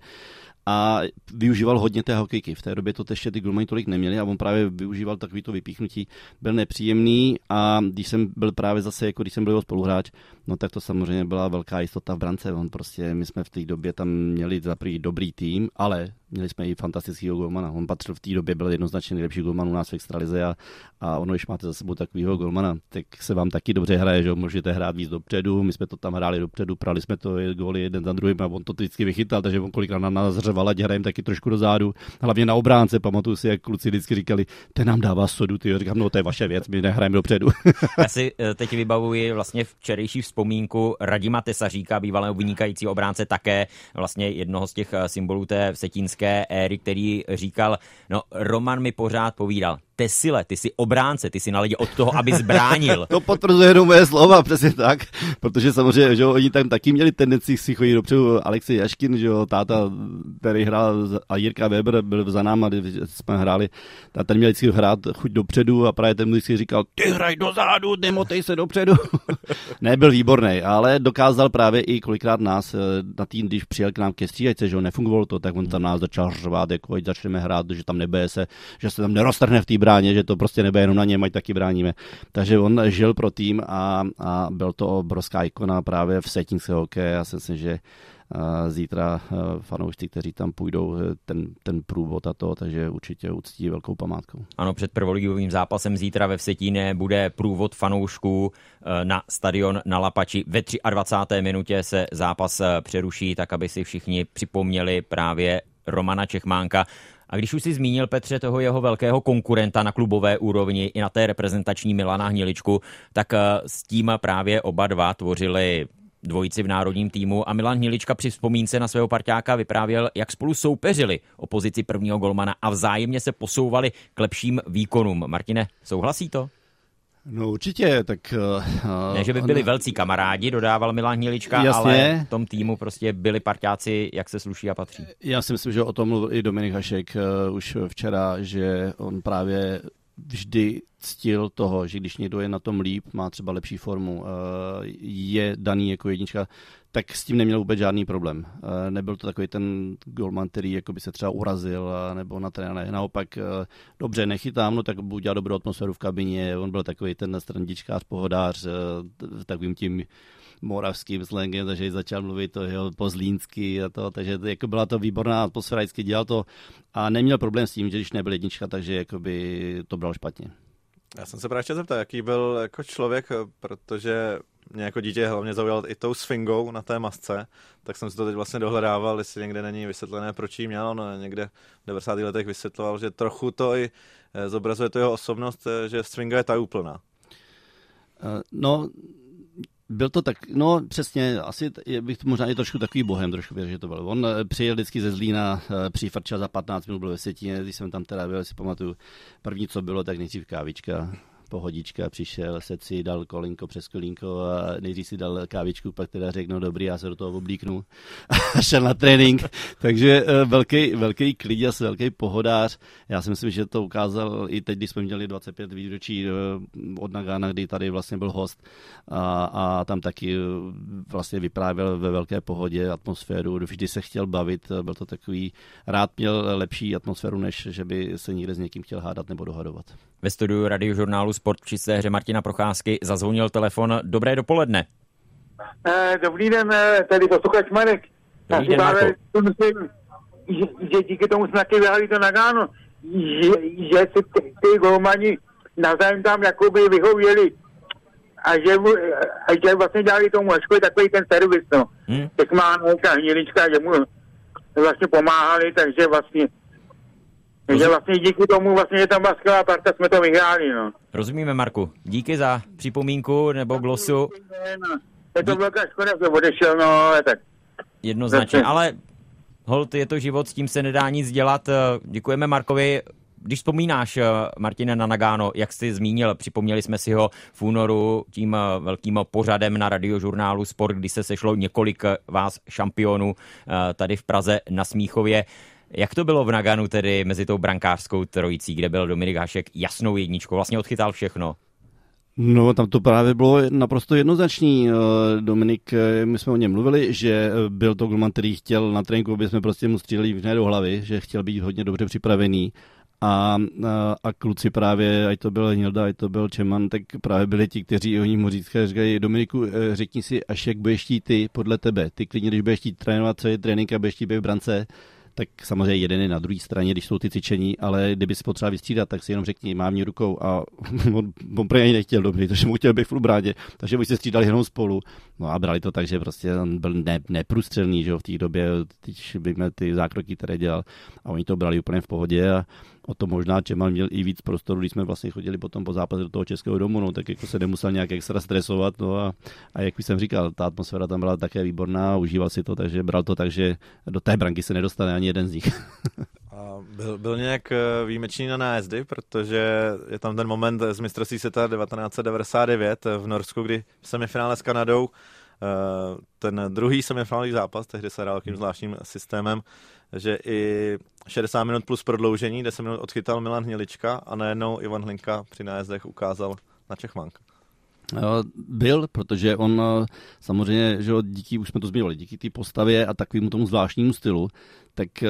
a využíval hodně té hokejky. V té době to ještě ty golmani tolik neměli a on právě využíval takový to vypíchnutí. Byl nepříjemný a když jsem byl právě zase, jako když jsem byl jeho spoluhráč, no tak to samozřejmě byla velká jistota v brance. On prostě, my jsme v té době tam měli za dobrý tým, ale Měli jsme i fantastického golmana. On patřil v té době, byl jednoznačně nejlepší golman u nás v extralize a, a ono, když máte za sebou takového golmana, tak se vám taky dobře hraje, že můžete hrát víc dopředu. My jsme to tam hráli dopředu, prali jsme to góly jeden za druhým a on to vždycky vychytal, takže on kolikrát na nás řeval, ať hrajeme taky trošku dozadu. Hlavně na obránce, pamatuju si, jak kluci vždycky říkali, ten nám dává sodu, ty říkám, no to je vaše věc, my nehrajeme dopředu. Já si eh, teď vybavuji vlastně včerejší vzpomínku Radima Tesaříka, bývalého vynikajícího obránce, také vlastně jednoho z těch eh, symbolů té setínské éry, který říkal, no Roman mi pořád povídal, tesile, ty jsi obránce, ty jsi na ledě od toho, aby zbránil. to potvrzuje jenom moje slova, přesně tak, protože samozřejmě, že oni tam taky měli tendenci si chodit dopředu. Alexej Jaškin, že jo, táta, který hrál a Jirka Weber byl za náma, když jsme hráli, a ten měl vždycky hrát chuť dopředu a právě ten vždycky říkal, ty hraj dozadu, demotej se dopředu. Nebyl výborný, ale dokázal právě i kolikrát nás eh, na tým, když přijel k nám ke stříhačce, že ho nefungovalo to, tak on tam nás začal řvát, jako ať začneme hrát, že tam nebude se, že se tam neroztrhne v té bráně, že to prostě nebude jenom na něm, ať taky bráníme. Takže on žil pro tým a, a byl to obrovská ikona právě v settingse hokeje. Já si myslím, že zítra fanoušci, kteří tam půjdou, e, ten, ten průvod a to, takže určitě uctí velkou památkou. Ano, před prvoligovým zápasem zítra ve Vsetíně bude průvod fanoušků e, na stadion na Lapači. Ve 23. minutě se zápas e, přeruší, tak aby si všichni připomněli právě Romana Čechmánka. A když už si zmínil, Petře, toho jeho velkého konkurenta na klubové úrovni i na té reprezentační Milana Hniličku, tak eh, s tím právě oba dva tvořili dvojici v národním týmu a Milan Hnilička při vzpomínce na svého parťáka vyprávěl, jak spolu soupeřili o pozici prvního golmana a vzájemně se posouvali k lepším výkonům. Martine, souhlasí to? No určitě, tak... Uh, ne, že by byli on... velcí kamarádi, dodával Milan Hnělička, Jasně. ale v tom týmu prostě byli parťáci, jak se sluší a patří. Já si myslím, že o tom mluvil i Dominik Hašek uh, už včera, že on právě vždy ctil toho, že když někdo je na tom líp, má třeba lepší formu, je daný jako jednička, tak s tím neměl vůbec žádný problém. Nebyl to takový ten golman, který jako by se třeba urazil nebo na tréne. Naopak, dobře, nechytám, no tak budu dělat dobrou atmosféru v kabině. On byl takový ten strandičkář, pohodář, takovým tím moravským slangem, takže začal mluvit to jeho pozlínsky a to, takže jako byla to výborná atmosféra, vždycky dělal to a neměl problém s tím, že když nebyl jednička, takže jakoby to bylo špatně. Já jsem se právě chtěl zeptat, jaký byl jako člověk, protože mě jako dítě hlavně zaujal i tou swingou na té masce, tak jsem si to teď vlastně dohledával, jestli někde není vysvětlené, proč jí měl. On někde v 90. letech vysvětloval, že trochu to i eh, zobrazuje to jeho osobnost, eh, že swinga je ta úplná. Eh, no, byl to tak, no přesně, asi bych to možná i trošku takový bohem, trošku věřil, že to byl. On eh, přijel vždycky ze Zlína, eh, přífrčil za 15 minut byl ve Světíně, když jsem tam teda byl, si pamatuju, první co bylo, tak nejdřív kávička, pohodička, přišel, se si dal kolinko přes kolínko a nejdřív si dal kávičku, pak teda řekl, no dobrý, já se do toho oblíknu a šel na trénink. Takže eh, velký, velký kliděs, velký pohodář. Já si myslím, že to ukázal i teď, když jsme měli 25 výročí eh, od Nagana, kdy tady vlastně byl host a, a tam taky eh, vlastně vyprávěl ve velké pohodě atmosféru, vždy se chtěl bavit, byl to takový, rád měl lepší atmosféru, než že by se někde s někým chtěl hádat nebo dohadovat. Ve studiu radiožurnálu Sport v čisté hře Martina Procházky zazvonil telefon. Dobré dopoledne. Eh, dobrý den, eh, tady posluchač Marek. Dobrý den, Marko. myslím, že, že díky tomu jsme taky vyhali to Nagano, že, že si ty, ty golmani navzájem tam jakoby vyhověli a že, mu, a že vlastně dělali tomu Leškovi takový ten servis, no. Hmm. Tak má nějaká hnilička, že mu vlastně pomáhali, takže vlastně takže vlastně díky tomu, vlastně, že tam byla skvělá parta, jsme to vyhráli, no. Rozumíme, Marku. Díky za připomínku nebo glosu. Je to velká škoda, že odešel, no, ale tak. Jednoznačně, ale hold, je to život, s tím se nedá nic dělat. Děkujeme Markovi. Když vzpomínáš, Martine, na Nagano, jak jsi zmínil, připomněli jsme si ho v únoru tím velkým pořadem na radiožurnálu Sport, kdy se sešlo několik vás šampionů eh, tady v Praze na Smíchově. Jak to bylo v Naganu tedy mezi tou brankářskou trojicí, kde byl Dominik Hašek jasnou jedničkou, vlastně odchytal všechno? No, tam to právě bylo naprosto jednoznačný. Eh, Dominik, eh, my jsme o něm mluvili, že eh, byl to golman, který chtěl na tréninku, aby jsme prostě mu stříleli v do hlavy, že chtěl být hodně dobře připravený. A, a, a kluci právě, ať to byl Hilda, ať to byl Čeman, tak právě byli ti, kteří o ní mu říkají, říkají, Dominiku, řekni si, až jak budeš ty podle tebe. Ty klidně, když budeš chtít trénovat celý trénink a budeš chtít být v brance, tak samozřejmě jeden je na druhé straně, když jsou ty cvičení, ale kdyby si potřeba vystřídat, tak si jenom řekni, mám mě rukou a on, on prý ani nechtěl dobrý, takže mu chtěl být v ubrádě, takže by se střídali jenom spolu. No a brali to tak, že prostě on byl ne, neprůstřelný, že jo, v té době, když ty zákroky, které dělal a oni to brali úplně v pohodě a o to možná Čemal měl i víc prostoru, když jsme vlastně chodili potom po zápase do toho českého domu, no, tak jako se nemusel nějak extra stresovat, no a, a jak už jsem říkal, ta atmosféra tam byla také výborná, užíval si to, takže bral to tak, že do té branky se nedostane ani jeden z nich. A byl, byl nějak eh, výjimečný na nájezdy, protože je tam ten moment z mistrovství světa 1999 v Norsku, kdy v semifinále s Kanadou eh, ten druhý semifinálový zápas, tehdy se hrál takým zvláštním systémem, že i 60 minut plus prodloužení, 10 minut odchytal Milan Hnilička a najednou Ivan Hlinka při nájezdech ukázal na Čechmanka. Byl, protože on samozřejmě, že díky, už jsme to zmínili, díky té postavě a takovému tomu zvláštnímu stylu, tak eh,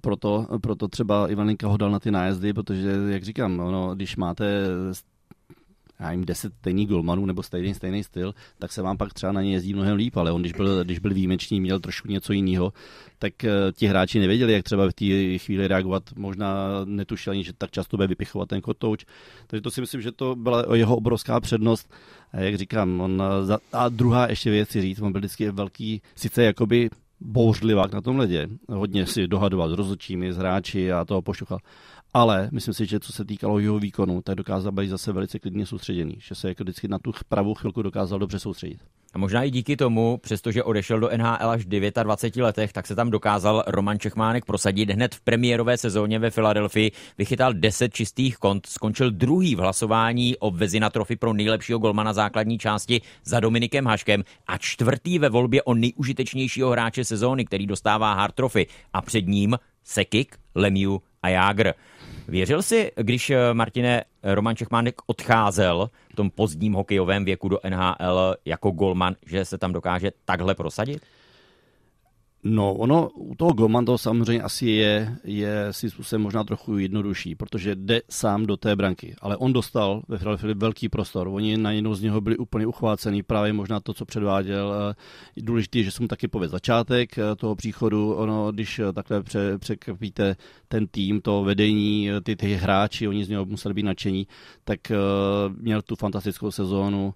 proto, proto třeba Ivaninka ho dal na ty nájezdy, protože, jak říkám, ono, když máte já jim deset stejných golmanů nebo stejný, stejný styl, tak se vám pak třeba na ně jezdí mnohem líp, ale on, když byl, když byl výjimečný, měl trošku něco jiného, tak uh, ti hráči nevěděli, jak třeba v té chvíli reagovat. Možná netušili, že tak často bude vypichovat ten kotouč. Takže to si myslím, že to byla jeho obrovská přednost. A jak říkám, on, za, a druhá ještě věc si říct, on byl vždycky velký, sice jakoby bouřlivák na tom ledě, hodně si dohadoval s rozhodčími, s hráči a toho pošuchal ale myslím si, že co se týkalo jeho výkonu, tak dokázal být zase velice klidně soustředěný, že se jako vždycky na tu pravou chvilku dokázal dobře soustředit. A možná i díky tomu, přestože odešel do NHL až v 29 letech, tak se tam dokázal Roman Čechmánek prosadit. Hned v premiérové sezóně ve Filadelfii vychytal 10 čistých kont, skončil druhý v hlasování o Vezina trofy pro nejlepšího golmana základní části za Dominikem Haškem a čtvrtý ve volbě o nejužitečnějšího hráče sezóny, který dostává Hard Trophy a před ním Sekik, Lemieux a Jágr. Věřil jsi, když eh, Martine Roman Čechmánek odcházel v tom pozdním hokejovém věku do NHL jako golman, že se tam dokáže takhle prosadit? No, ono u toho Goman to samozřejmě asi je, je si způsobem možná trochu jednodušší, protože jde sám do té branky, ale on dostal ve Philadelphia velký prostor, oni na jednou z něho byli úplně uchvácený, právě možná to, co předváděl. Je důležité, že jsem taky pověděl začátek eh, toho příchodu, ono, když eh, takhle pře, překvapíte ten tým, to vedení, eh, ty, ty hráči, oni z něho museli být nadšení, tak uh, měl tu fantastickou sezónu,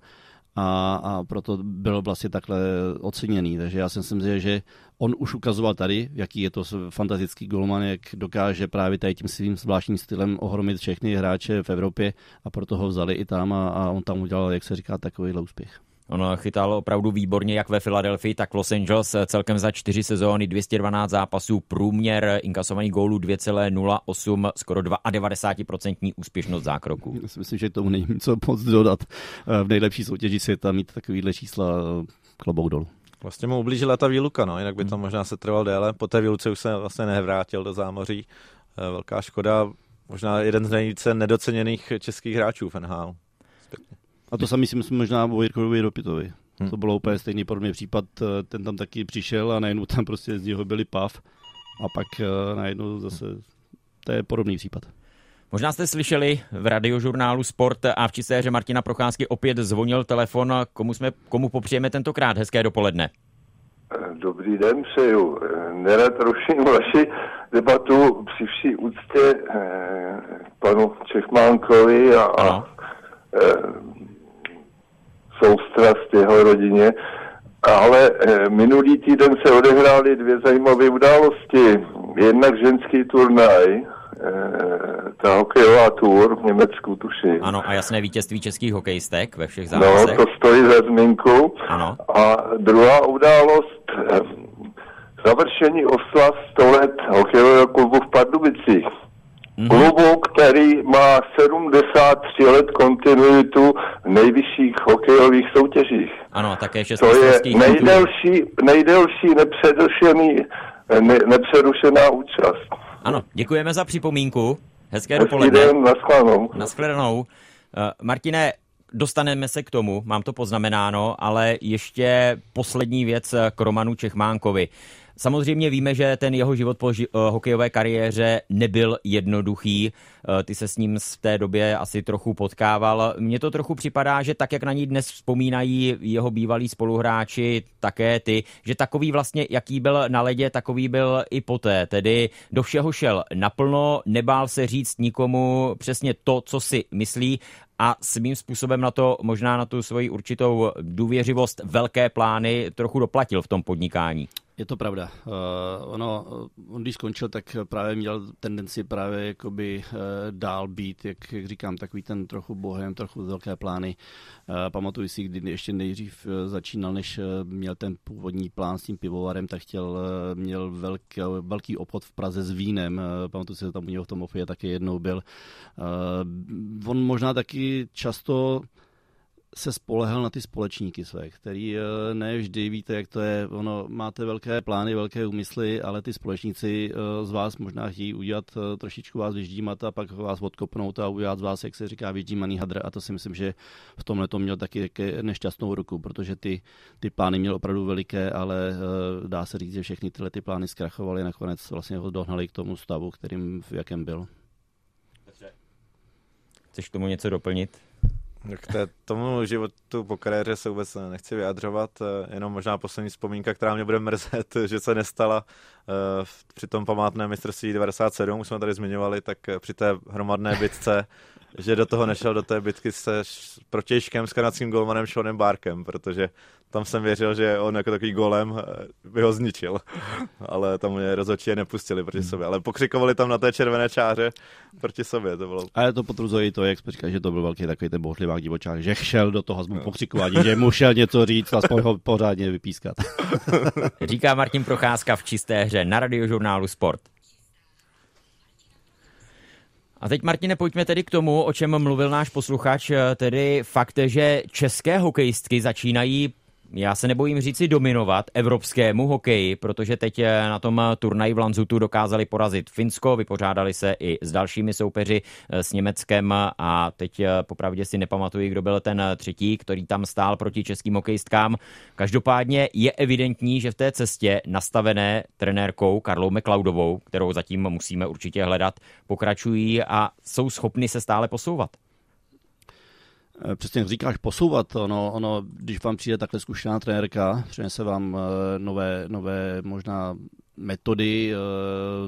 a, a proto byl vlastně takhle oceněný. Takže já si myslím, že on už ukazoval tady, jaký je to fantastický golman, jak dokáže právě tady tím svým zvláštním stylem ohromit všechny hráče v Evropě a proto ho vzali i tam a, a on tam udělal, jak se říká, takovýhle úspěch. On chytal opravdu výborně jak ve Filadelfii, tak v Los Angeles. Celkem za čtyři sezóny 212 zápasů, průměr inkasovaných gólů 2,08, skoro 92% úspěšnost zákroku. Já si myslím, že tomu není co moc dodat. V nejlepší soutěži světa mít takovýhle čísla klobouk dolů. Vlastně mu ublížila ta výluka, no, jinak by to možná se trval déle. Po té výluce už se vlastně nevrátil do zámoří. Eh, velká škoda, možná jeden z nejvíce nedoceněných českých hráčů v NHL. A to sami si myslím možná o Jirkovi Ropitovi. Hmm. To bylo úplně stejný podobný případ, eh, ten tam taky přišel a najednou tam prostě z něho byli pav a pak eh, najednou zase, to je podobný případ. Možná jste slyšeli v radiožurnálu Sport a v čisté Martina Procházky opět zvonil telefon. Komu, jsme, komu popřejeme tentokrát? Hezké dopoledne. Dobrý den, přeju. Nerad ruším vaši debatu při vší úctě eh, panu Čechmánkovi a, a soustrast jeho rodině, ale eh, minulý týden se odehrály dvě zajímavé události. Jednak ženský turnaj, Eh, ta hokejová tour v Německu, tuším. Ano, a jasné vítězství českých hokejistek ve všech zápasech. No, to stojí za zmínku. Ano. A druhá událost, eh, završení oslav 100 let hokejového klubu v Pardubicích. Mm-hmm. Klubu, který má 73 let kontinuitu v nejvyšších hokejových soutěžích. Ano, také To je nejdelší, nejdelší nepřerušený, ne, nepřerušená účast. Ano, děkujeme za připomínku. Hezké Hezký dopoledne. Den, naschledanou. Naschledanou. Uh, Martine, dostaneme se k tomu, mám to poznamenáno, ale ještě poslední věc k Romanu Čechmánkovi. Samozřejmě víme, že ten jeho život po ži- eh, hokejové kariéře nebyl jednoduchý. Eh, ty se s ním v té době asi trochu potkával. Mně to trochu připadá, že tak, jak na ní dnes vzpomínají jeho bývalí spoluhráči, také ty, že takový vlastně, jaký byl na ledě, takový byl i poté. Tedy do všeho šel naplno, nebál se říct nikomu přesně to, co si myslí a svým způsobem na to, možná na tu svoji určitou důvěřivost, velké plány trochu doplatil v tom podnikání. Je to pravda. Uh, ono, on když skončil, tak právě měl tendenci právě jakoby uh, dál být, jak, jak říkám, takový ten trochu bohem, trochu velké plány. Uh, pamatuju si, kdy ještě nejdřív začínal, než měl ten původní plán s tím pivovarem, tak chtěl, měl velký, velký obchod v Praze s vínem. Uh, pamatuju si, že tam u něho v tom ofie taky jednou byl. Uh, on možná taky často se spolehal na ty společníky své, který eh, ne vždy víte, jak to je. Ono, máte velké plány, velké úmysly, ale ty společníci eh, z vás možná chtějí udělat eh, trošičku vás vyždímat a pak vás odkopnout a udělat z vás, jak se říká, vyždímaný hadr. A to si myslím, že v tomhle to měl taky, nešťastnou ruku, protože ty, ty plány měl opravdu veliké, ale dá se říct, že všechny tyhle ty plány zkrachovaly, nakonec vlastně ho dohnali k tomu stavu, kterým v jakém byl. Chceš k tomu něco doplnit? K té, tomu životu po kariéře se vůbec nechci vyjadřovat, eh, jenom možná poslední vzpomínka, která mě bude mrzet, že se nestala při tom památném mistrovství 97, už jsme tady zmiňovali, tak eh, při té hromadné bitce, že do toho nešel do té bitky se protějškem s kanadským golmanem Seanem Barkem, protože tam jsem věřil, že on jako takový golem eh, by ho zničil. Ale tam mě rozhodčí je nepustili proti sobě. Ale pokřikovali tam na té červené čáře proti sobě. To bylo... Ale to potvrzuje to, jak jsi říkal, že to byl velký takový ten bohlivák divočák, že šel do toho no. pokřikování, že mu šel něco říct, aspoň ho pořádně vypískat. Říká Martin Procházka v čisté hře na radiožurnálu Sport. A teď, Martine, pojďme tedy k tomu, o čem mluvil náš posluchač, tedy fakt, že české hokejistky začínají já se nebojím říci dominovat evropskému hokeji, protože teď eh, na tom turnaji v Lanzutu dokázali porazit Finsko, vypořádali se i s dalšími soupeři eh, s Německem a teď eh, popravdě si nepamatuji, kdo byl ten třetí, který tam stál proti českým hokejistkám. Každopádně je evidentní, že v té cestě nastavené trenérkou Karlou McLeodovou, kterou zatím musíme určitě hledat, pokračují a jsou schopni se stále posouvat. Eh, přesně jak říkáš, posouvat. Ono, ono, když vám přijde takhle zkušená trenérka, přinese vám eh, nové, nové možná metody eh,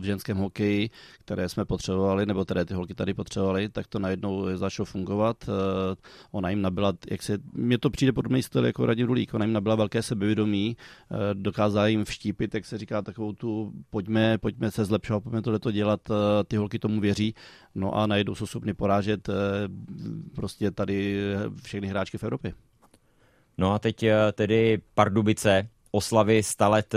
v ženském hokeji, které jsme potřebovali, nebo které ty holky tady potřebovaly, tak to najednou začalo fungovat. Eh, ona jim nabila, jak se, mně to přijde podobný styl jako Radim Rulík, ona jim nabila velké sebevědomí, eh, dokázala jim vštípit, jak se říká, takovou tu pojďme, pojďme se zlepšovat, pojďme tohle dělat, ty holky tomu věří, no a najednou jsou schopny porážet prostě tady všechny hráčky v Evropě. No a teď tedy Pardubice, oslavy 100 let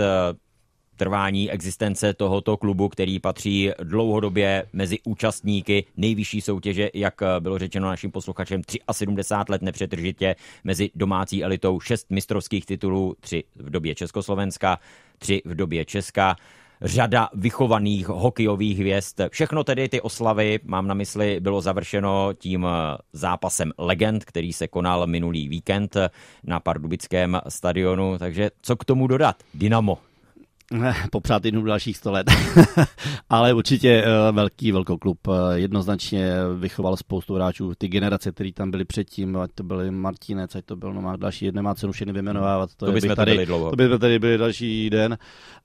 trvání existence tohoto klubu, který patří dlouhodobě mezi účastníky nejvyšší soutěže, jak bylo řečeno naším posluchačem, 73 let nepřetržitě mezi domácí elitou, 6 mistrovských titulů, 3 v době Československa, 3 v době Česka řada vychovaných hokejových hvězd. Všechno tedy ty oslavy, mám na mysli, bylo završeno tím zápasem legend, který se konal minulý víkend na Pardubickém stadionu. Takže co k tomu dodat? Dynamo. popřát jednu dalších 100 let. Ale určitě eh, velký velkoklub. Eh, jednoznačně vychoval spoustu hráčů. Ty generace, které tam byly předtím, ať to byly Martinec, ať to byl no, další, nemá cenu všechny vyjmenovávat. To, to by jsme tady, byli dlouho. To by tady byli další den.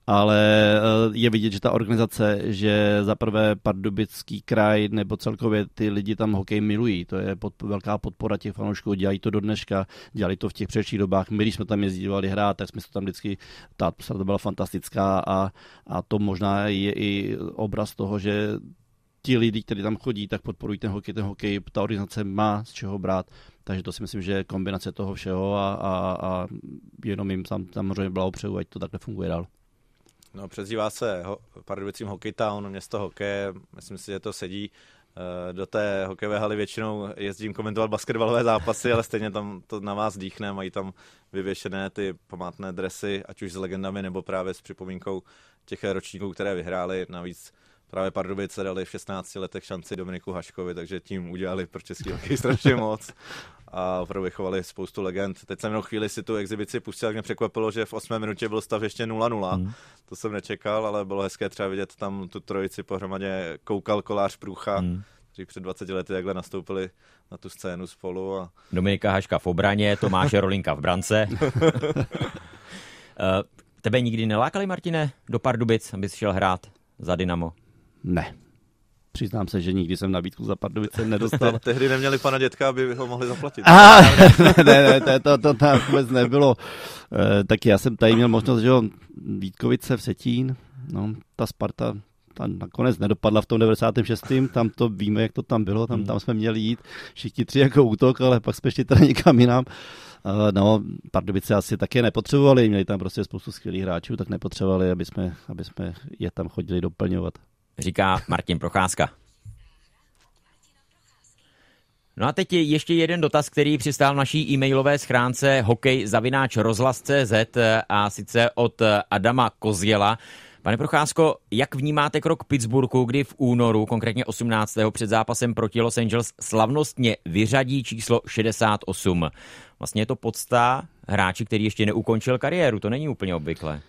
Ale eh, je vidět, že ta organizace, že za prvé pardubický kraj nebo celkově ty lidi tam hokej milují. To je pod, velká podpora těch fanoušků. Dělají to do dneška, dělali to v těch předších dobách. My, když jsme tam jezdívali hrát, tak jsme to tam vždycky, ta atmosféra byla fantastická a, a to možná je i obraz toho, že ti lidi, kteří tam chodí, tak podporují ten hokej, ten hokej, ta organizace má z čeho brát, takže to si myslím, že je kombinace toho všeho a, a, a jenom jim sam, samozřejmě blahopřeju, ať to takhle funguje dál. No, přezdívá se ho, Pardubicím Hockey Town, město hokeje, myslím si, že to sedí. Eh, do té hokejové haly většinou jezdím komentovat basketbalové zápasy, ale stejně tam to na vás dýchne, mají tam vyvěšené ty památné dresy, ať už s legendami nebo právě s připomínkou těch ročníků, které vyhráli. Navíc právě Pardubice dali v 16 letech šanci Dominiku Haškovi, takže tím udělali pro český hokej strašně moc a opravdu vychovali spoustu legend. Teď jsem jenom chvíli si tu exibici pustil, tak mě překvapilo, že v 8 minutě byl stav ještě 0-0. Hmm. To jsem nečekal, ale bylo hezké třeba vidět tam tu trojici pohromadě koukal kolář Průcha, hmm kteří před 20 lety takhle nastoupili na tu scénu spolu. A... Dominika Haška v obraně, Tomáše Rolinka v brance. Eh, tebe nikdy nelákali, Martine, do Pardubic, abys šel hrát za Dynamo? Ne. Přiznám se, že nikdy jsem nabídku za Pardubice nedostal. Tehdy neměli pana dětka, aby ho mohli zaplatit. A, ne, ne, to, to, to tam vůbec nebylo. E, tak já jsem tady měl možnost, že jo, Vítkovice v Setín, no, ta Sparta ta nakonec nedopadla v tom 96. Tam to víme, jak to tam bylo, tam, hmm. tam jsme měli jít všichni tři jako útok, ale pak jsme šli teda někam jinam. Uh, no, Pardubice asi také nepotřebovali, měli tam prostě spoustu skvělých hráčů, tak nepotřebovali, aby jsme, aby jsme je tam chodili doplňovat. Říká Martin Procházka. No a teď je ještě jeden dotaz, který přistál naší e-mailové schránce hokej zavináč rozhlas.cz a sice od Adama Kozjela. Pane Procházko, jak vnímáte krok Pittsburghu, kdy v únoru, konkrétně 18. před zápasem proti Los Angeles, slavnostně vyřadí číslo 68? Vlastně je to podsta hráči, který ještě neukončil kariéru, to není úplně obvyklé.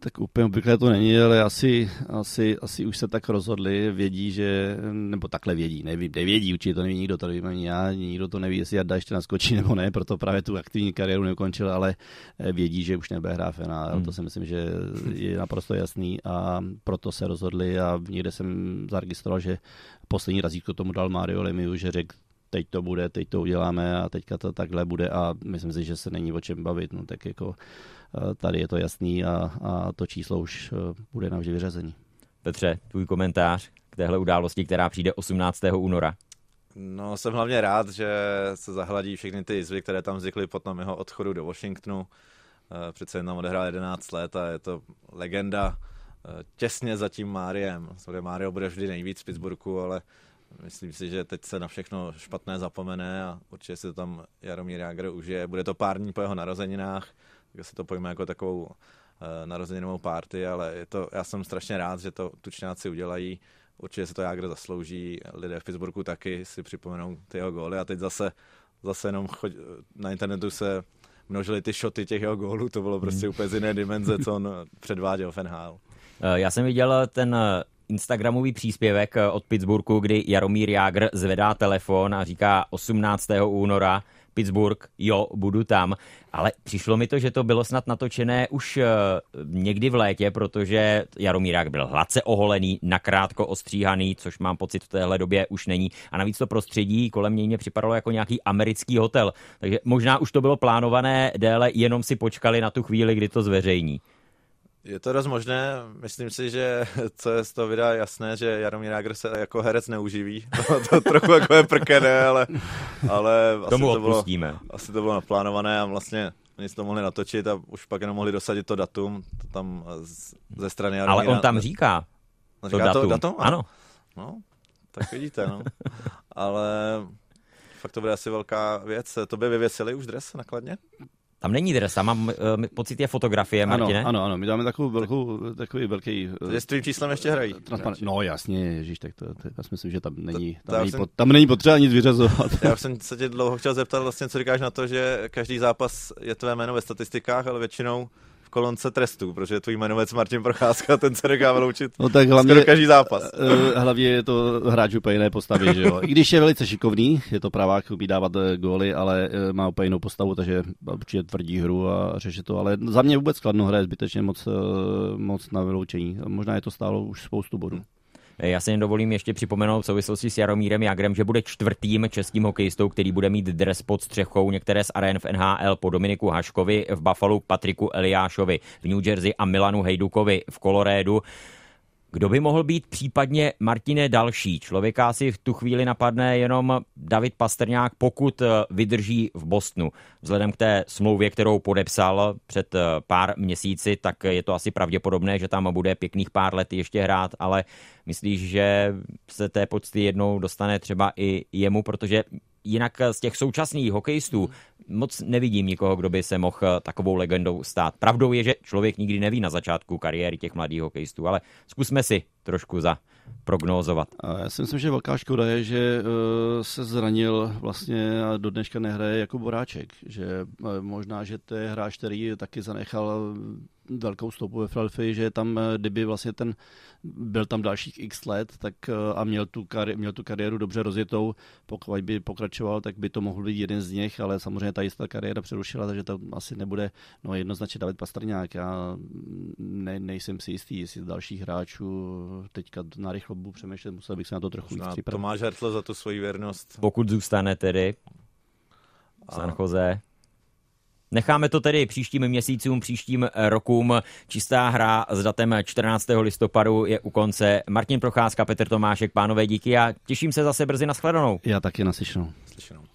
Tak úplně obvyklé to není, ale asi, asi, asi už se tak rozhodli, vědí, že, nebo takhle vědí, neví, nevědí, určitě to neví nikdo, to nevím ani já, nikdo to neví, jestli Jarda ještě naskočí nebo ne, proto právě tu aktivní kariéru neukončil, ale eh, vědí, že už nebude hrát hmm. to si myslím, že je naprosto jasný a proto se rozhodli a někde jsem zaregistroval, že poslední razítko tomu dal Mario Lemiu, že řekl, teď to bude, teď to uděláme a teďka to takhle bude a myslím si, že se není o čem bavit, no tak jako tady je to jasný a, a to číslo už eh, bude navždy vyřazení. Petře, tvůj komentář k téhle události, která přijde 18. února. No, jsem hlavně rád, že se zahladí všechny ty jizvy, které tam vznikly po tom jeho odchodu do Washingtonu. Eh, přece jen tam odehrál 11 let a je to legenda těsně za tím Máriem. Mário bude vždy nejvíc v Pittsburghu, ale myslím si, že teď se na všechno špatné zapomene a určitě si to tam Jaromír Jágr užije. Bude to pár dní po jeho narozeninách tak si to pojme jako takovou uh, narozeninovou party, ale je to, já jsem strašně rád, že to tučňáci udělají. Určitě se to Jágr zaslouží, lidé v Pittsburghu taky si připomenou ty jeho góly a teď zase, zase jenom choď, na internetu se množili ty šoty těch jeho gólů, to bylo prostě hmm. úplně z jiné dimenze, co on předváděl v NHL. Eh, já jsem viděl ten eh, Instagramový příspěvek od Pittsburghu, kdy Jaromír Jágr zvedá telefon a říká 18. února Pittsburgh, jo, budu tam, ale přišlo mi to, že to bylo snad natočené už uh, někdy v létě, protože Jaromírák byl hladce oholený, nakrátko ostříhaný, což mám pocit v téhle době už není. A navíc to prostředí kolem něj mě připadalo jako nějaký americký hotel. Takže možná už to bylo plánované déle, jenom si počkali na tu chvíli, kdy to zveřejní. Je to dost možné. Myslím si, že co je z toho videa jasné, že Jaromír Jágr se jako herec neuživí. To, to trochu jako je prkené, ale, ale Tomu asi, to bylo, asi to bylo naplánované a vlastně oni to mohli natočit a už pak jenom mohli dosadit to datum to tam z, ze strany Ale Jaromíra. on tam říká No, to říká datum. to datum? Ano. No, tak vidíte, no. Ale fakt to bude asi velká věc. To by vyvěsili už dres nakladně? Tam není dres, tam mám uh, pocit je fotografie, Ano, Martine. ano, ano, my dáme takovou velkou, takový velký... Takže s tvým číslem ještě hrají. Transparent. No jasně, ježíš, tak to, to, já si myslím, že tam není, to tam, já není, jsem- pot, tam není potřeba nic vyřazovat. Já už jsem se tě dlouho chtěl zeptat vlastně, co říkáš na to, že každý zápas je tvé jméno ve statistikách, ale většinou v kolonce trestů, protože tvůj jmenovec Martin Procházka, ten se nechá vyloučit No tak hlavně, skoro každý zápas. eh, hlavně je to hráč úplně jiné postavy, že jo. I když je velice šikovný, je to pravák, umí dávat eh, góly, ale eh, má úplně jinou postavu, takže určitě tvrdí hru a řeší to. Ale za mě vůbec kladno hraje zbytečně moc, eh, moc na vyloučení. Možná je to stálo už spoustu bodů. Já si jen dovolím ještě připomenout v souvislosti s Jaromírem Jagrem, že bude čtvrtým českým hokejistou, který bude mít dres pod střechou některé z arén v NHL po Dominiku Haškovi, v Buffalo Patriku Eliášovi, v New Jersey a Milanu Hejdukovi v Kolorédu. Kdo by mohl být případně Martine další? Člověka si v tu chvíli napadne jenom David Pastrňák, pokud eh, vydrží v Bostonu. Vzhledem k té smlouvě, kterou podepsal před eh, pár měsíci, tak je to asi pravděpodobné, že tam bude pěkných pár let ještě hrát, ale myslíš, že se té pocty jednou dostane třeba i jemu, protože jinak z těch současných hokejistů moc nevidím nikoho, kdo by se mohl eh, takovou legendou stát. Pravdou je, že člověk nikdy neví na začátku kariéry těch mladých hokejistů, ale zkusme si trošku za prognózovat. Já si myslím, že velká škoda je, že eh, se zranil vlastně a do dneška nehraje jako Boráček. Že eh, možná, že to je hráč, který taky zanechal velkou stopu ve Philadelphii, že tam, eh, kdyby vlastně ten byl tam dalších x let tak, eh, a měl tu, kari- měl tu kariéru dobře rozjetou, pokud by pokračoval, tak by to mohl být jeden z nich, ale samozřejmě ta jistá kariéra přerušila, takže to asi nebude no, jednoznačně David Pastrňák. Já ne, nejsem si jistý, jestli z dalších hráčů teďka na rychlo budu přemýšlet, musel bych se na to trochu víc připravit. Tomáš Hertl za tu svoji věrnost. Pokud zůstane tedy San Jose. Necháme to tedy příštím měsícům, příštím rokům. Čistá hra s datem 14. listopadu je u konce. Martin Procházka, Petr Tomášek, pánové díky a těším se zase brzy na shledanou. Já taky naslyšenou. Slyšenou.